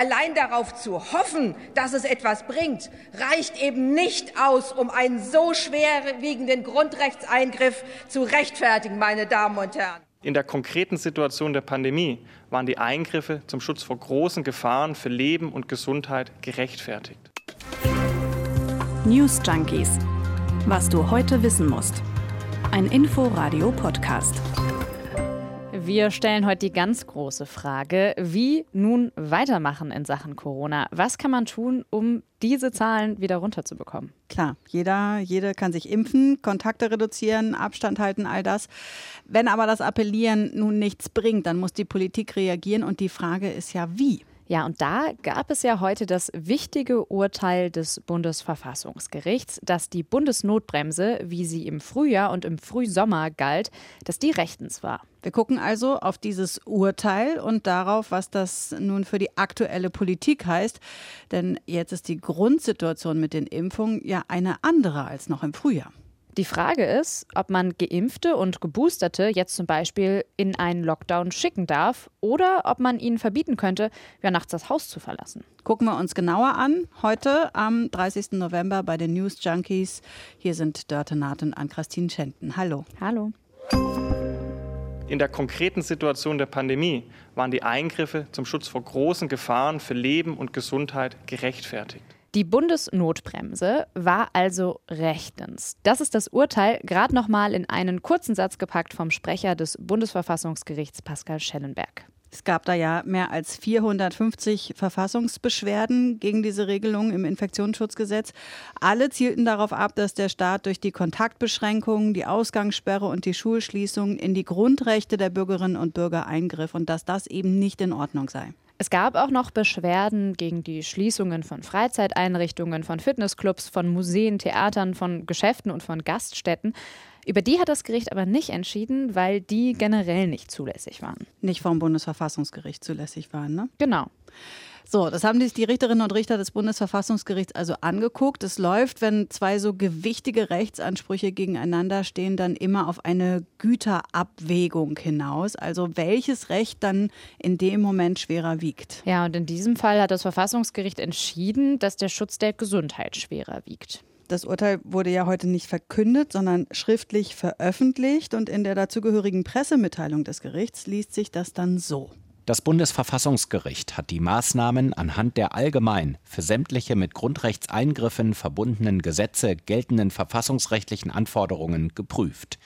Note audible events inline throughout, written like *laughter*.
Allein darauf zu hoffen, dass es etwas bringt, reicht eben nicht aus, um einen so schwerwiegenden Grundrechtseingriff zu rechtfertigen, meine Damen und Herren. In der konkreten Situation der Pandemie waren die Eingriffe zum Schutz vor großen Gefahren für Leben und Gesundheit gerechtfertigt. News Junkies. Was du heute wissen musst. Ein Info-Radio-Podcast. Wir stellen heute die ganz große Frage, wie nun weitermachen in Sachen Corona? Was kann man tun, um diese Zahlen wieder runterzubekommen? Klar, jeder, jede kann sich impfen, Kontakte reduzieren, Abstand halten, all das. Wenn aber das Appellieren nun nichts bringt, dann muss die Politik reagieren und die Frage ist ja, wie? Ja, und da gab es ja heute das wichtige Urteil des Bundesverfassungsgerichts, dass die Bundesnotbremse, wie sie im Frühjahr und im Frühsommer galt, dass die rechtens war. Wir gucken also auf dieses Urteil und darauf, was das nun für die aktuelle Politik heißt. Denn jetzt ist die Grundsituation mit den Impfungen ja eine andere als noch im Frühjahr. Die Frage ist, ob man Geimpfte und Geboosterte jetzt zum Beispiel in einen Lockdown schicken darf oder ob man ihnen verbieten könnte, ja nachts das Haus zu verlassen. Gucken wir uns genauer an. Heute am 30. November bei den News Junkies. Hier sind Dörte Naht und Ann-Christine Schenten. Hallo. Hallo. In der konkreten Situation der Pandemie waren die Eingriffe zum Schutz vor großen Gefahren für Leben und Gesundheit gerechtfertigt. Die Bundesnotbremse war also rechtens. Das ist das Urteil gerade noch mal in einen kurzen Satz gepackt vom Sprecher des Bundesverfassungsgerichts Pascal Schellenberg. Es gab da ja mehr als 450 Verfassungsbeschwerden gegen diese Regelung im Infektionsschutzgesetz. Alle zielten darauf ab, dass der Staat durch die Kontaktbeschränkungen, die Ausgangssperre und die Schulschließung in die Grundrechte der Bürgerinnen und Bürger eingriff und dass das eben nicht in Ordnung sei. Es gab auch noch Beschwerden gegen die Schließungen von Freizeiteinrichtungen, von Fitnessclubs, von Museen, Theatern, von Geschäften und von Gaststätten. Über die hat das Gericht aber nicht entschieden, weil die generell nicht zulässig waren. Nicht vom Bundesverfassungsgericht zulässig waren, ne? Genau. So, das haben sich die Richterinnen und Richter des Bundesverfassungsgerichts also angeguckt. Es läuft, wenn zwei so gewichtige Rechtsansprüche gegeneinander stehen, dann immer auf eine Güterabwägung hinaus. Also welches Recht dann in dem Moment schwerer wiegt. Ja, und in diesem Fall hat das Verfassungsgericht entschieden, dass der Schutz der Gesundheit schwerer wiegt. Das Urteil wurde ja heute nicht verkündet, sondern schriftlich veröffentlicht und in der dazugehörigen Pressemitteilung des Gerichts liest sich das dann so. Das Bundesverfassungsgericht hat die Maßnahmen anhand der allgemein für sämtliche mit Grundrechtseingriffen verbundenen Gesetze geltenden verfassungsrechtlichen Anforderungen geprüft.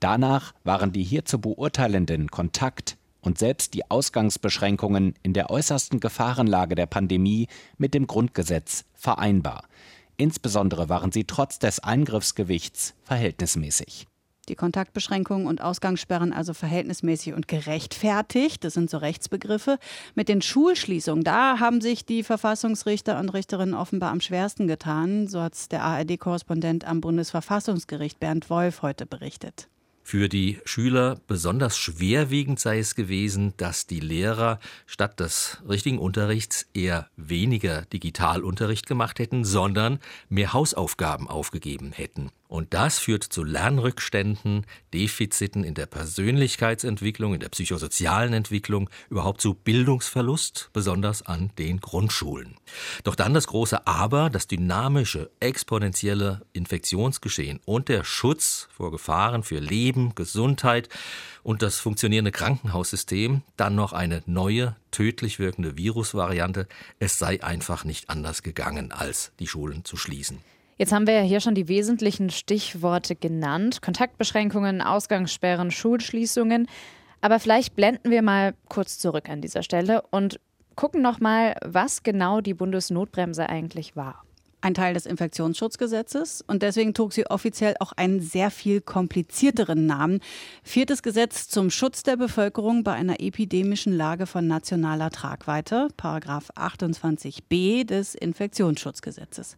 Danach waren die hier zu beurteilenden Kontakt- und selbst die Ausgangsbeschränkungen in der äußersten Gefahrenlage der Pandemie mit dem Grundgesetz vereinbar. Insbesondere waren sie trotz des Eingriffsgewichts verhältnismäßig die Kontaktbeschränkungen und Ausgangssperren also verhältnismäßig und gerechtfertigt. Das sind so Rechtsbegriffe. Mit den Schulschließungen, da haben sich die Verfassungsrichter und Richterinnen offenbar am schwersten getan. So hat es der ARD-Korrespondent am Bundesverfassungsgericht Bernd Wolf heute berichtet. Für die Schüler besonders schwerwiegend sei es gewesen, dass die Lehrer statt des richtigen Unterrichts eher weniger Digitalunterricht gemacht hätten, sondern mehr Hausaufgaben aufgegeben hätten. Und das führt zu Lernrückständen, Defiziten in der Persönlichkeitsentwicklung, in der psychosozialen Entwicklung, überhaupt zu Bildungsverlust, besonders an den Grundschulen. Doch dann das große Aber, das dynamische, exponentielle Infektionsgeschehen und der Schutz vor Gefahren für Leben, Gesundheit und das funktionierende Krankenhaussystem, dann noch eine neue, tödlich wirkende Virusvariante. Es sei einfach nicht anders gegangen, als die Schulen zu schließen. Jetzt haben wir ja hier schon die wesentlichen Stichworte genannt. Kontaktbeschränkungen, Ausgangssperren, Schulschließungen. Aber vielleicht blenden wir mal kurz zurück an dieser Stelle und gucken noch mal, was genau die Bundesnotbremse eigentlich war. Ein Teil des Infektionsschutzgesetzes und deswegen trug sie offiziell auch einen sehr viel komplizierteren Namen. Viertes Gesetz zum Schutz der Bevölkerung bei einer epidemischen Lage von nationaler Tragweite, Paragraph 28b des Infektionsschutzgesetzes.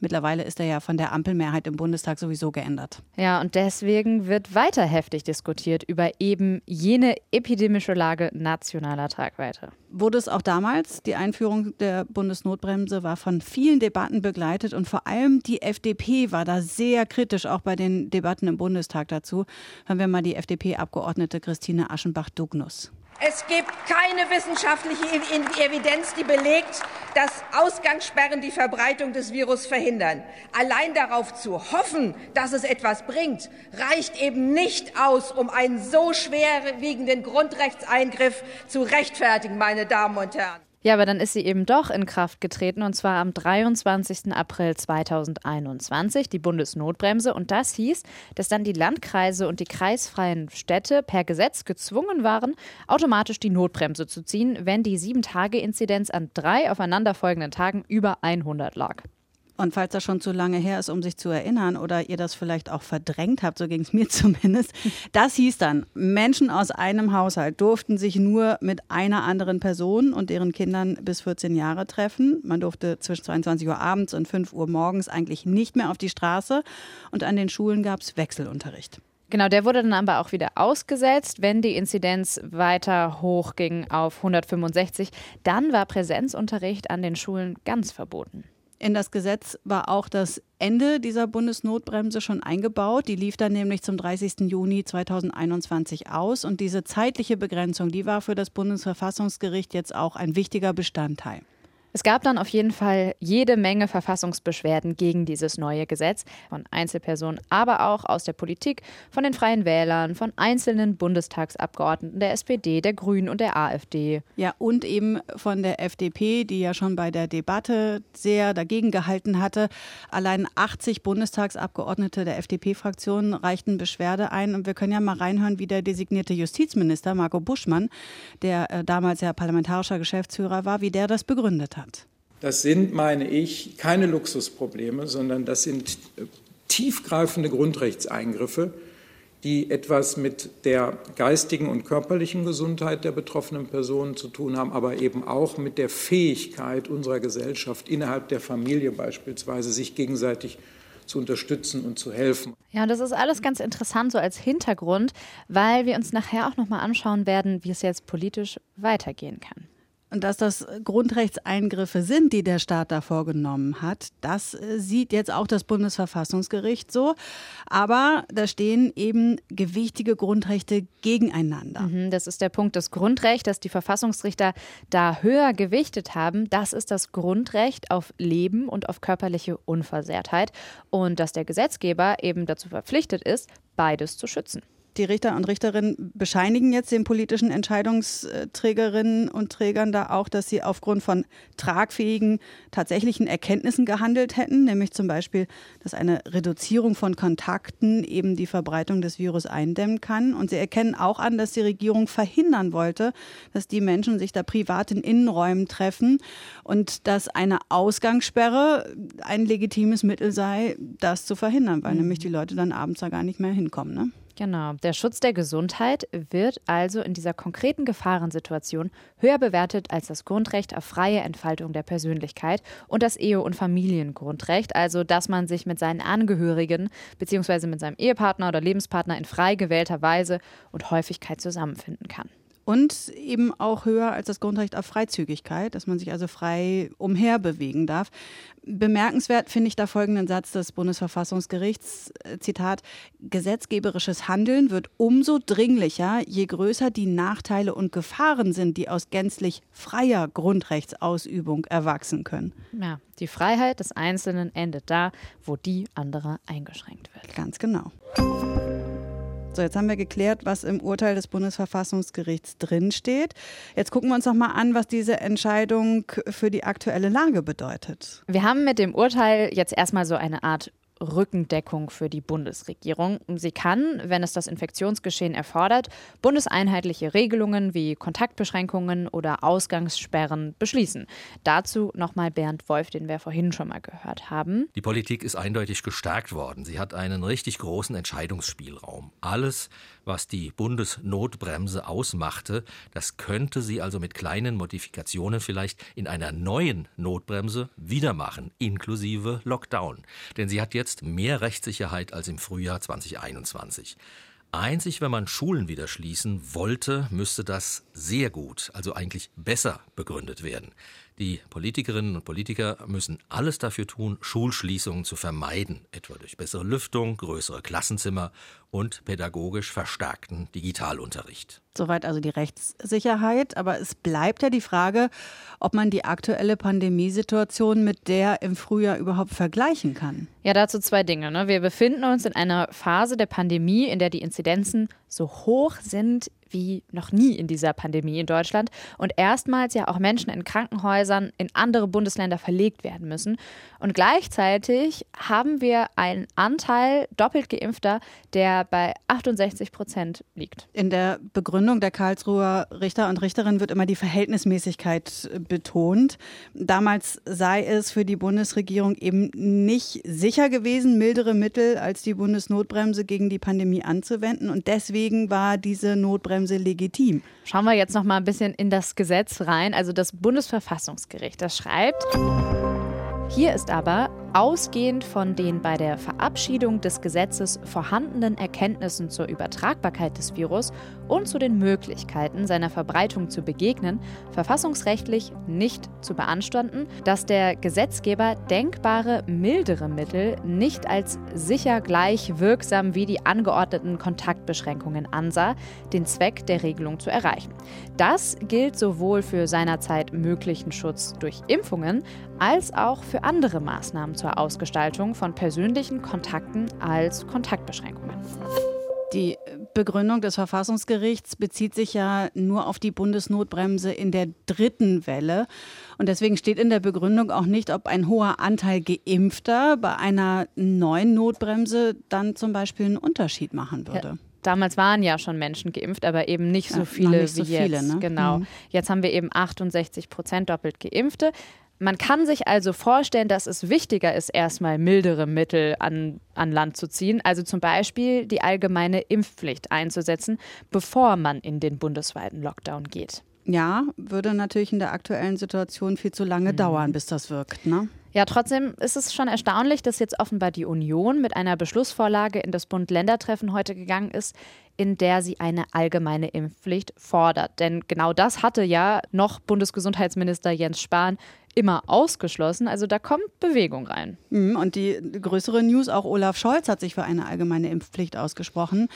Mittlerweile ist er ja von der Ampelmehrheit im Bundestag sowieso geändert. Ja, und deswegen wird weiter heftig diskutiert über eben jene epidemische Lage nationaler Tragweite. Wurde es auch damals? Die Einführung der Bundesnotbremse war von vielen Debatten begleitet und vor allem die FDP war da sehr kritisch, auch bei den Debatten im Bundestag dazu. Hören wir mal die FDP-Abgeordnete Christine Aschenbach-Dugnus. Es gibt keine wissenschaftliche Evidenz, die belegt, dass Ausgangssperren die Verbreitung des Virus verhindern. Allein darauf zu hoffen, dass es etwas bringt, reicht eben nicht aus, um einen so schwerwiegenden Grundrechtseingriff zu rechtfertigen, meine Damen und Herren. Ja, aber dann ist sie eben doch in Kraft getreten und zwar am 23. April 2021, die Bundesnotbremse. Und das hieß, dass dann die Landkreise und die kreisfreien Städte per Gesetz gezwungen waren, automatisch die Notbremse zu ziehen, wenn die 7-Tage-Inzidenz an drei aufeinanderfolgenden Tagen über 100 lag. Und falls das schon zu lange her ist, um sich zu erinnern oder ihr das vielleicht auch verdrängt habt, so ging es mir *laughs* zumindest, das hieß dann, Menschen aus einem Haushalt durften sich nur mit einer anderen Person und deren Kindern bis 14 Jahre treffen. Man durfte zwischen 22 Uhr abends und 5 Uhr morgens eigentlich nicht mehr auf die Straße und an den Schulen gab es Wechselunterricht. Genau, der wurde dann aber auch wieder ausgesetzt, wenn die Inzidenz weiter hochging auf 165. Dann war Präsenzunterricht an den Schulen ganz verboten. In das Gesetz war auch das Ende dieser Bundesnotbremse schon eingebaut. Die lief dann nämlich zum 30. Juni 2021 aus. Und diese zeitliche Begrenzung, die war für das Bundesverfassungsgericht jetzt auch ein wichtiger Bestandteil. Es gab dann auf jeden Fall jede Menge Verfassungsbeschwerden gegen dieses neue Gesetz von Einzelpersonen, aber auch aus der Politik, von den Freien Wählern, von einzelnen Bundestagsabgeordneten der SPD, der Grünen und der AfD. Ja, und eben von der FDP, die ja schon bei der Debatte sehr dagegen gehalten hatte. Allein 80 Bundestagsabgeordnete der FDP-Fraktion reichten Beschwerde ein. Und wir können ja mal reinhören, wie der designierte Justizminister Marco Buschmann, der äh, damals ja parlamentarischer Geschäftsführer war, wie der das begründet hat hat. Das sind, meine ich, keine Luxusprobleme, sondern das sind äh, tiefgreifende Grundrechtseingriffe, die etwas mit der geistigen und körperlichen Gesundheit der betroffenen Personen zu tun haben, aber eben auch mit der Fähigkeit unserer Gesellschaft innerhalb der Familie beispielsweise, sich gegenseitig zu unterstützen und zu helfen. Ja, das ist alles ganz interessant so als Hintergrund, weil wir uns nachher auch noch mal anschauen werden, wie es jetzt politisch weitergehen kann. Und dass das Grundrechtseingriffe sind, die der Staat da vorgenommen hat, das äh, sieht jetzt auch das Bundesverfassungsgericht so. Aber da stehen eben gewichtige Grundrechte gegeneinander. Mhm, das ist der Punkt. Das Grundrecht, das die Verfassungsrichter da höher gewichtet haben, das ist das Grundrecht auf Leben und auf körperliche Unversehrtheit. Und dass der Gesetzgeber eben dazu verpflichtet ist, beides zu schützen. Die Richter und Richterinnen bescheinigen jetzt den politischen Entscheidungsträgerinnen und Trägern da auch, dass sie aufgrund von tragfähigen, tatsächlichen Erkenntnissen gehandelt hätten, nämlich zum Beispiel, dass eine Reduzierung von Kontakten eben die Verbreitung des Virus eindämmen kann. Und sie erkennen auch an, dass die Regierung verhindern wollte, dass die Menschen sich da privat in Innenräumen treffen und dass eine Ausgangssperre ein legitimes Mittel sei, das zu verhindern, weil mhm. nämlich die Leute dann abends da gar nicht mehr hinkommen. Ne? Genau. Der Schutz der Gesundheit wird also in dieser konkreten Gefahrensituation höher bewertet als das Grundrecht auf freie Entfaltung der Persönlichkeit und das Ehe- und Familiengrundrecht, also dass man sich mit seinen Angehörigen bzw. mit seinem Ehepartner oder Lebenspartner in frei gewählter Weise und Häufigkeit zusammenfinden kann und eben auch höher als das Grundrecht auf Freizügigkeit, dass man sich also frei umherbewegen darf. Bemerkenswert finde ich da folgenden Satz des Bundesverfassungsgerichts, äh, Zitat, gesetzgeberisches Handeln wird umso dringlicher, je größer die Nachteile und Gefahren sind, die aus gänzlich freier Grundrechtsausübung erwachsen können. Ja, die Freiheit des Einzelnen endet da, wo die anderer eingeschränkt wird. Ganz genau. So, jetzt haben wir geklärt, was im Urteil des Bundesverfassungsgerichts drinsteht. Jetzt gucken wir uns noch mal an, was diese Entscheidung für die aktuelle Lage bedeutet. Wir haben mit dem Urteil jetzt erstmal so eine Art Rückendeckung für die Bundesregierung. Sie kann, wenn es das Infektionsgeschehen erfordert, bundeseinheitliche Regelungen wie Kontaktbeschränkungen oder Ausgangssperren beschließen. Dazu nochmal Bernd Wolf, den wir vorhin schon mal gehört haben. Die Politik ist eindeutig gestärkt worden. Sie hat einen richtig großen Entscheidungsspielraum. Alles, was die Bundesnotbremse ausmachte, das könnte sie also mit kleinen Modifikationen vielleicht in einer neuen Notbremse wieder machen, inklusive Lockdown. Denn sie hat jetzt mehr Rechtssicherheit als im Frühjahr 2021. Einzig, wenn man Schulen wieder schließen wollte, müsste das sehr gut, also eigentlich besser begründet werden. Die Politikerinnen und Politiker müssen alles dafür tun, Schulschließungen zu vermeiden, etwa durch bessere Lüftung, größere Klassenzimmer und pädagogisch verstärkten Digitalunterricht. Soweit also die Rechtssicherheit. Aber es bleibt ja die Frage, ob man die aktuelle Pandemiesituation mit der im Frühjahr überhaupt vergleichen kann. Ja, dazu zwei Dinge. Ne? Wir befinden uns in einer Phase der Pandemie, in der die Inzidenzen so hoch sind wie noch nie in dieser Pandemie in Deutschland und erstmals ja auch Menschen in Krankenhäusern in andere Bundesländer verlegt werden müssen. Und gleichzeitig haben wir einen Anteil doppelt geimpfter, der bei 68 Prozent liegt. In der Begründung der Karlsruher Richter und Richterin wird immer die Verhältnismäßigkeit betont. Damals sei es für die Bundesregierung eben nicht sicher gewesen, mildere Mittel als die Bundesnotbremse gegen die Pandemie anzuwenden. Und deswegen war diese Notbremse Notbremse legitim. Schauen wir jetzt noch mal ein bisschen in das Gesetz rein. Also das Bundesverfassungsgericht, das schreibt, hier ist aber Ausgehend von den bei der Verabschiedung des Gesetzes vorhandenen Erkenntnissen zur Übertragbarkeit des Virus und zu den Möglichkeiten seiner Verbreitung zu begegnen, verfassungsrechtlich nicht zu beanstanden, dass der Gesetzgeber denkbare mildere Mittel nicht als sicher gleich wirksam wie die angeordneten Kontaktbeschränkungen ansah, den Zweck der Regelung zu erreichen. Das gilt sowohl für seinerzeit möglichen Schutz durch Impfungen als auch für andere Maßnahmen zur Ausgestaltung von persönlichen Kontakten als Kontaktbeschränkungen. Die Begründung des Verfassungsgerichts bezieht sich ja nur auf die Bundesnotbremse in der dritten Welle. Und deswegen steht in der Begründung auch nicht, ob ein hoher Anteil Geimpfter bei einer neuen Notbremse dann zum Beispiel einen Unterschied machen würde. Ja. Damals waren ja schon Menschen geimpft, aber eben nicht so viele ja, nicht so wie jetzt. Viele, ne? Genau. Mhm. Jetzt haben wir eben 68 Prozent doppelt Geimpfte. Man kann sich also vorstellen, dass es wichtiger ist, erstmal mildere Mittel an, an Land zu ziehen, also zum Beispiel die allgemeine Impfpflicht einzusetzen, bevor man in den bundesweiten Lockdown geht. Ja, würde natürlich in der aktuellen Situation viel zu lange mhm. dauern, bis das wirkt. Ne? Ja, trotzdem ist es schon erstaunlich, dass jetzt offenbar die Union mit einer Beschlussvorlage in das Bund-Länder-Treffen heute gegangen ist, in der sie eine allgemeine Impfpflicht fordert. Denn genau das hatte ja noch Bundesgesundheitsminister Jens Spahn immer ausgeschlossen. Also da kommt Bewegung rein. Mhm, und die größere News, auch Olaf Scholz hat sich für eine allgemeine Impfpflicht ausgesprochen.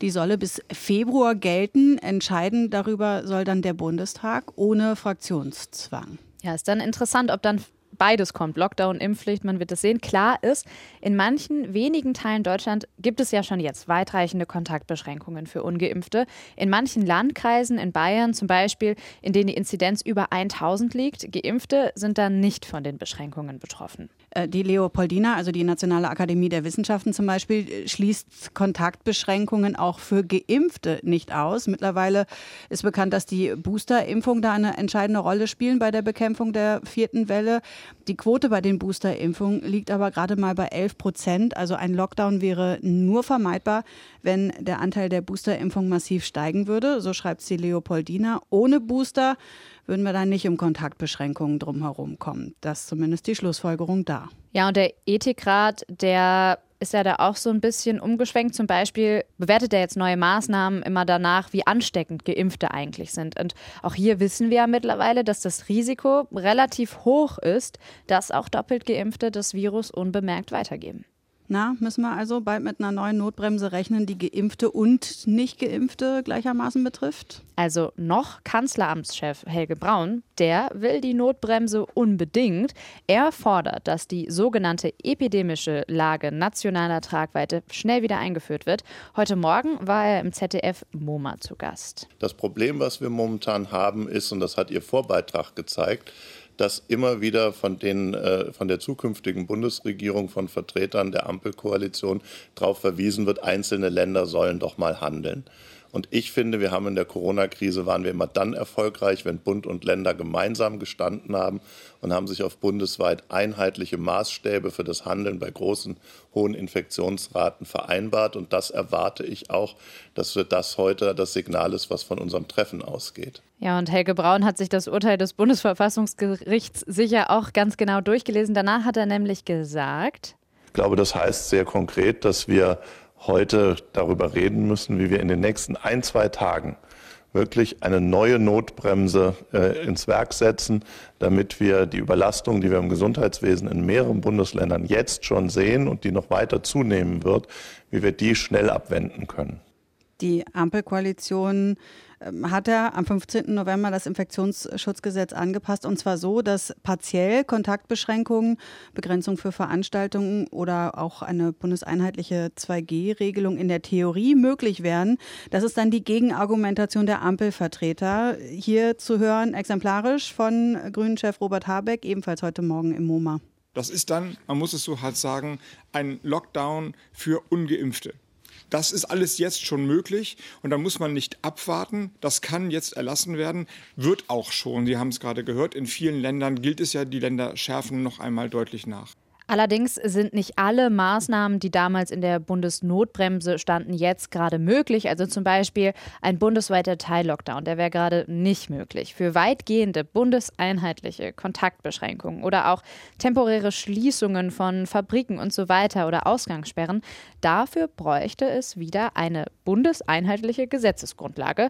Die solle bis Februar gelten. Entscheiden darüber soll dann der Bundestag ohne Fraktionszwang. Ja, ist dann interessant, ob dann beides kommt, Lockdown, Impfpflicht, man wird es sehen. Klar ist, in manchen wenigen Teilen Deutschland gibt es ja schon jetzt weitreichende Kontaktbeschränkungen für ungeimpfte. In manchen Landkreisen in Bayern zum Beispiel, in denen die Inzidenz über 1000 liegt, geimpfte sind dann nicht von den Beschränkungen betroffen. Äh, die Leopoldina, also die Nationale Akademie der Wissenschaften zum Beispiel, äh, schließt Kontaktbeschränkungen auch für Geimpfte nicht aus. Mittlerweile ist bekannt, dass die Boosterimpfung da eine entscheidende Rolle spielen bei der Bekämpfung der vierten Welle. Die Quote bei den Boosterimpfungen liegt aber gerade mal bei 11 Prozent. Also ein Lockdown wäre nur vermeidbar, wenn der Anteil der Boosterimpfung massiv steigen würde. So schreibt sie Leopoldina. Ohne Booster würden wir da nicht um Kontaktbeschränkungen drumherum kommen. Das ist zumindest die Schlussfolgerung da. Ja, und der Ethikrat, der ist ja da auch so ein bisschen umgeschwenkt. Zum Beispiel bewertet er jetzt neue Maßnahmen immer danach, wie ansteckend Geimpfte eigentlich sind. Und auch hier wissen wir ja mittlerweile, dass das Risiko relativ hoch ist, dass auch doppelt Geimpfte das Virus unbemerkt weitergeben. Na, müssen wir also bald mit einer neuen Notbremse rechnen, die Geimpfte und Nicht-Geimpfte gleichermaßen betrifft? Also noch Kanzleramtschef Helge Braun, der will die Notbremse unbedingt. Er fordert, dass die sogenannte epidemische Lage nationaler Tragweite schnell wieder eingeführt wird. Heute Morgen war er im ZDF MoMA zu Gast. Das Problem, was wir momentan haben, ist, und das hat Ihr Vorbeitrag gezeigt, dass immer wieder von, den, äh, von der zukünftigen Bundesregierung, von Vertretern der Ampelkoalition darauf verwiesen wird, einzelne Länder sollen doch mal handeln. Und ich finde, wir haben in der Corona-Krise waren wir immer dann erfolgreich, wenn Bund und Länder gemeinsam gestanden haben und haben sich auf bundesweit einheitliche Maßstäbe für das Handeln bei großen, hohen Infektionsraten vereinbart. Und das erwarte ich auch, dass für das heute das Signal ist, was von unserem Treffen ausgeht. Ja, und Helge Braun hat sich das Urteil des Bundesverfassungsgerichts sicher auch ganz genau durchgelesen. Danach hat er nämlich gesagt, ich glaube, das heißt sehr konkret, dass wir heute darüber reden müssen, wie wir in den nächsten ein, zwei Tagen wirklich eine neue Notbremse äh, ins Werk setzen, damit wir die Überlastung, die wir im Gesundheitswesen in mehreren Bundesländern jetzt schon sehen und die noch weiter zunehmen wird, wie wir die schnell abwenden können. Die Ampelkoalition hat er am 15. November das Infektionsschutzgesetz angepasst und zwar so, dass partiell Kontaktbeschränkungen, Begrenzung für Veranstaltungen oder auch eine bundeseinheitliche 2G-Regelung in der Theorie möglich wären. Das ist dann die Gegenargumentation der Ampelvertreter. Hier zu hören, exemplarisch von Grünen-Chef Robert Habeck, ebenfalls heute Morgen im MoMA. Das ist dann, man muss es so hart sagen, ein Lockdown für ungeimpfte. Das ist alles jetzt schon möglich und da muss man nicht abwarten. Das kann jetzt erlassen werden, wird auch schon. Sie haben es gerade gehört, in vielen Ländern gilt es ja, die Länder schärfen noch einmal deutlich nach. Allerdings sind nicht alle Maßnahmen, die damals in der Bundesnotbremse standen, jetzt gerade möglich. Also zum Beispiel ein bundesweiter Teil-Lockdown, der wäre gerade nicht möglich. Für weitgehende bundeseinheitliche Kontaktbeschränkungen oder auch temporäre Schließungen von Fabriken und so weiter oder Ausgangssperren, dafür bräuchte es wieder eine bundeseinheitliche Gesetzesgrundlage.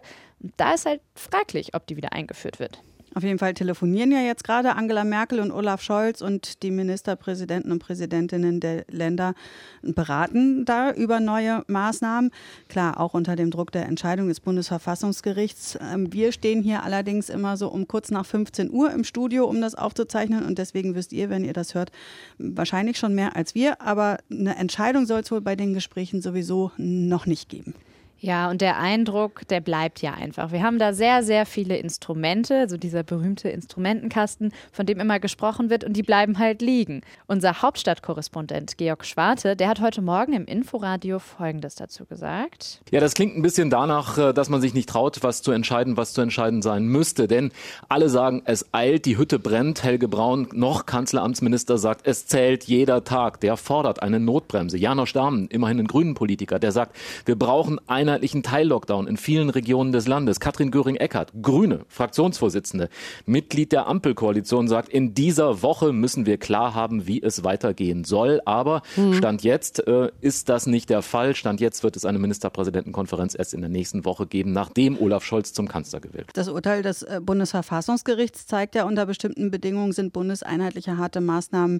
Da ist halt fraglich, ob die wieder eingeführt wird. Auf jeden Fall telefonieren ja jetzt gerade Angela Merkel und Olaf Scholz und die Ministerpräsidenten und Präsidentinnen der Länder beraten da über neue Maßnahmen. Klar, auch unter dem Druck der Entscheidung des Bundesverfassungsgerichts. Ähm, wir stehen hier allerdings immer so um kurz nach 15 Uhr im Studio, um das aufzuzeichnen. Und deswegen wisst ihr, wenn ihr das hört, wahrscheinlich schon mehr als wir. Aber eine Entscheidung soll es wohl bei den Gesprächen sowieso noch nicht geben. Ja, und der Eindruck, der bleibt ja einfach. Wir haben da sehr, sehr viele Instrumente, also dieser berühmte Instrumentenkasten, von dem immer gesprochen wird, und die bleiben halt liegen. Unser Hauptstadtkorrespondent Georg Schwarte, der hat heute Morgen im Inforadio Folgendes dazu gesagt. Ja, das klingt ein bisschen danach, äh, dass man sich nicht traut, was zu entscheiden, was zu entscheiden sein müsste. Denn alle sagen, es eilt, die Hütte brennt. Helge Braun, noch Kanzleramtsminister, sagt, es zählt jeder Tag. Der fordert eine Notbremse. Janosch Dahmen, immerhin ein grünen Politiker, der sagt, wir brauchen eine inhaltlichen Teillockdown in vielen Regionen des Landes. Katrin Göring-Eckardt, Grüne, Fraktionsvorsitzende, Mitglied der Ampelkoalition, sagt, in dieser Woche müssen wir klar haben, wie es weitergehen soll. Aber mhm. Stand jetzt äh, ist das nicht der Fall. Stand jetzt wird es eine Ministerpräsidentenkonferenz erst in der nächsten Woche geben, nachdem Olaf Scholz zum Kanzler gewählt Das Urteil des äh, Bundesverfassungsgerichts zeigt ja, unter bestimmten Bedingungen sind bundeseinheitliche harte Maßnahmen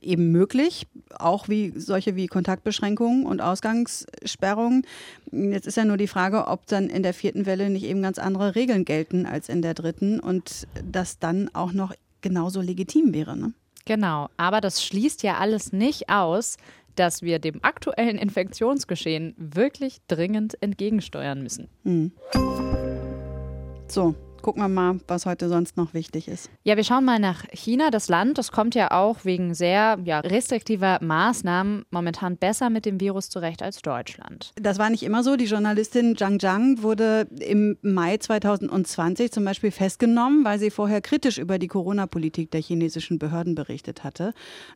eben möglich, auch wie solche wie Kontaktbeschränkungen und Ausgangssperrungen. Jetzt ist ja nur die Frage, ob dann in der vierten Welle nicht eben ganz andere Regeln gelten als in der dritten und das dann auch noch genauso legitim wäre. Ne? Genau, aber das schließt ja alles nicht aus, dass wir dem aktuellen Infektionsgeschehen wirklich dringend entgegensteuern müssen. Mhm. So, gucken wir mal, was heute sonst noch wichtig ist. Ja, wir schauen mal nach China. Das Land, das kommt ja auch wegen sehr ja, restriktiver Maßnahmen momentan besser mit dem Virus zurecht als Deutschland. Das war nicht immer so. Die Journalistin Zhang Zhang wurde im Mai 2020 zum Beispiel festgenommen, weil sie vorher kritisch über die Corona-Politik der chinesischen Behörden berichtet hatte.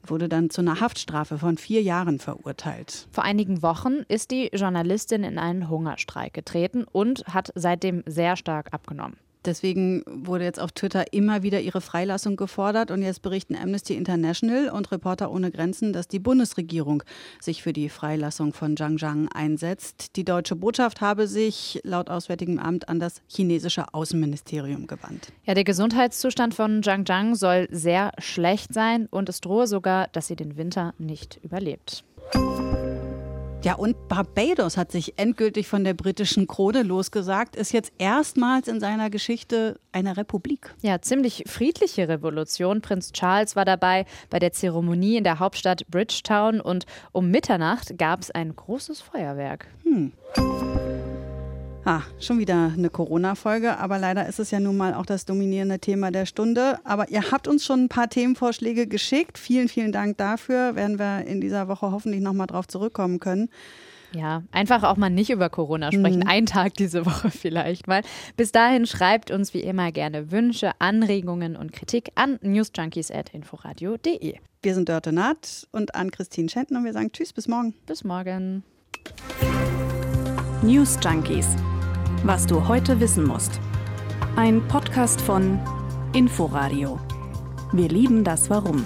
Wurde dann zu einer Haftstrafe von vier Jahren verurteilt. Vor einigen Wochen ist die Journalistin in einen Hungerstreik getreten und hat seitdem sehr stark abgenommen. Deswegen wurde jetzt auf Twitter immer wieder ihre Freilassung gefordert. Und jetzt berichten Amnesty International und Reporter ohne Grenzen, dass die Bundesregierung sich für die Freilassung von Zhang Zhang einsetzt. Die deutsche Botschaft habe sich laut Auswärtigem Amt an das chinesische Außenministerium gewandt. Ja, der Gesundheitszustand von Zhang Zhang soll sehr schlecht sein und es drohe sogar, dass sie den Winter nicht überlebt. Ja, und Barbados hat sich endgültig von der britischen Krone losgesagt, ist jetzt erstmals in seiner Geschichte eine Republik. Ja, ziemlich friedliche Revolution. Prinz Charles war dabei bei der Zeremonie in der Hauptstadt Bridgetown und um Mitternacht gab es ein großes Feuerwerk. Hm. Ah, schon wieder eine Corona-Folge, aber leider ist es ja nun mal auch das dominierende Thema der Stunde. Aber ihr habt uns schon ein paar Themenvorschläge geschickt. Vielen, vielen Dank dafür. Werden wir in dieser Woche hoffentlich nochmal drauf zurückkommen können. Ja, einfach auch mal nicht über Corona sprechen. Mhm. Einen Tag diese Woche *laughs* vielleicht mal. Bis dahin schreibt uns wie immer gerne Wünsche, Anregungen und Kritik an newsjunkies.inforadio.de. Wir sind Dörte Naht und an Christine Schenten und wir sagen Tschüss, bis morgen. Bis morgen. News Junkies was du heute wissen musst. Ein Podcast von Inforadio. Wir lieben das Warum.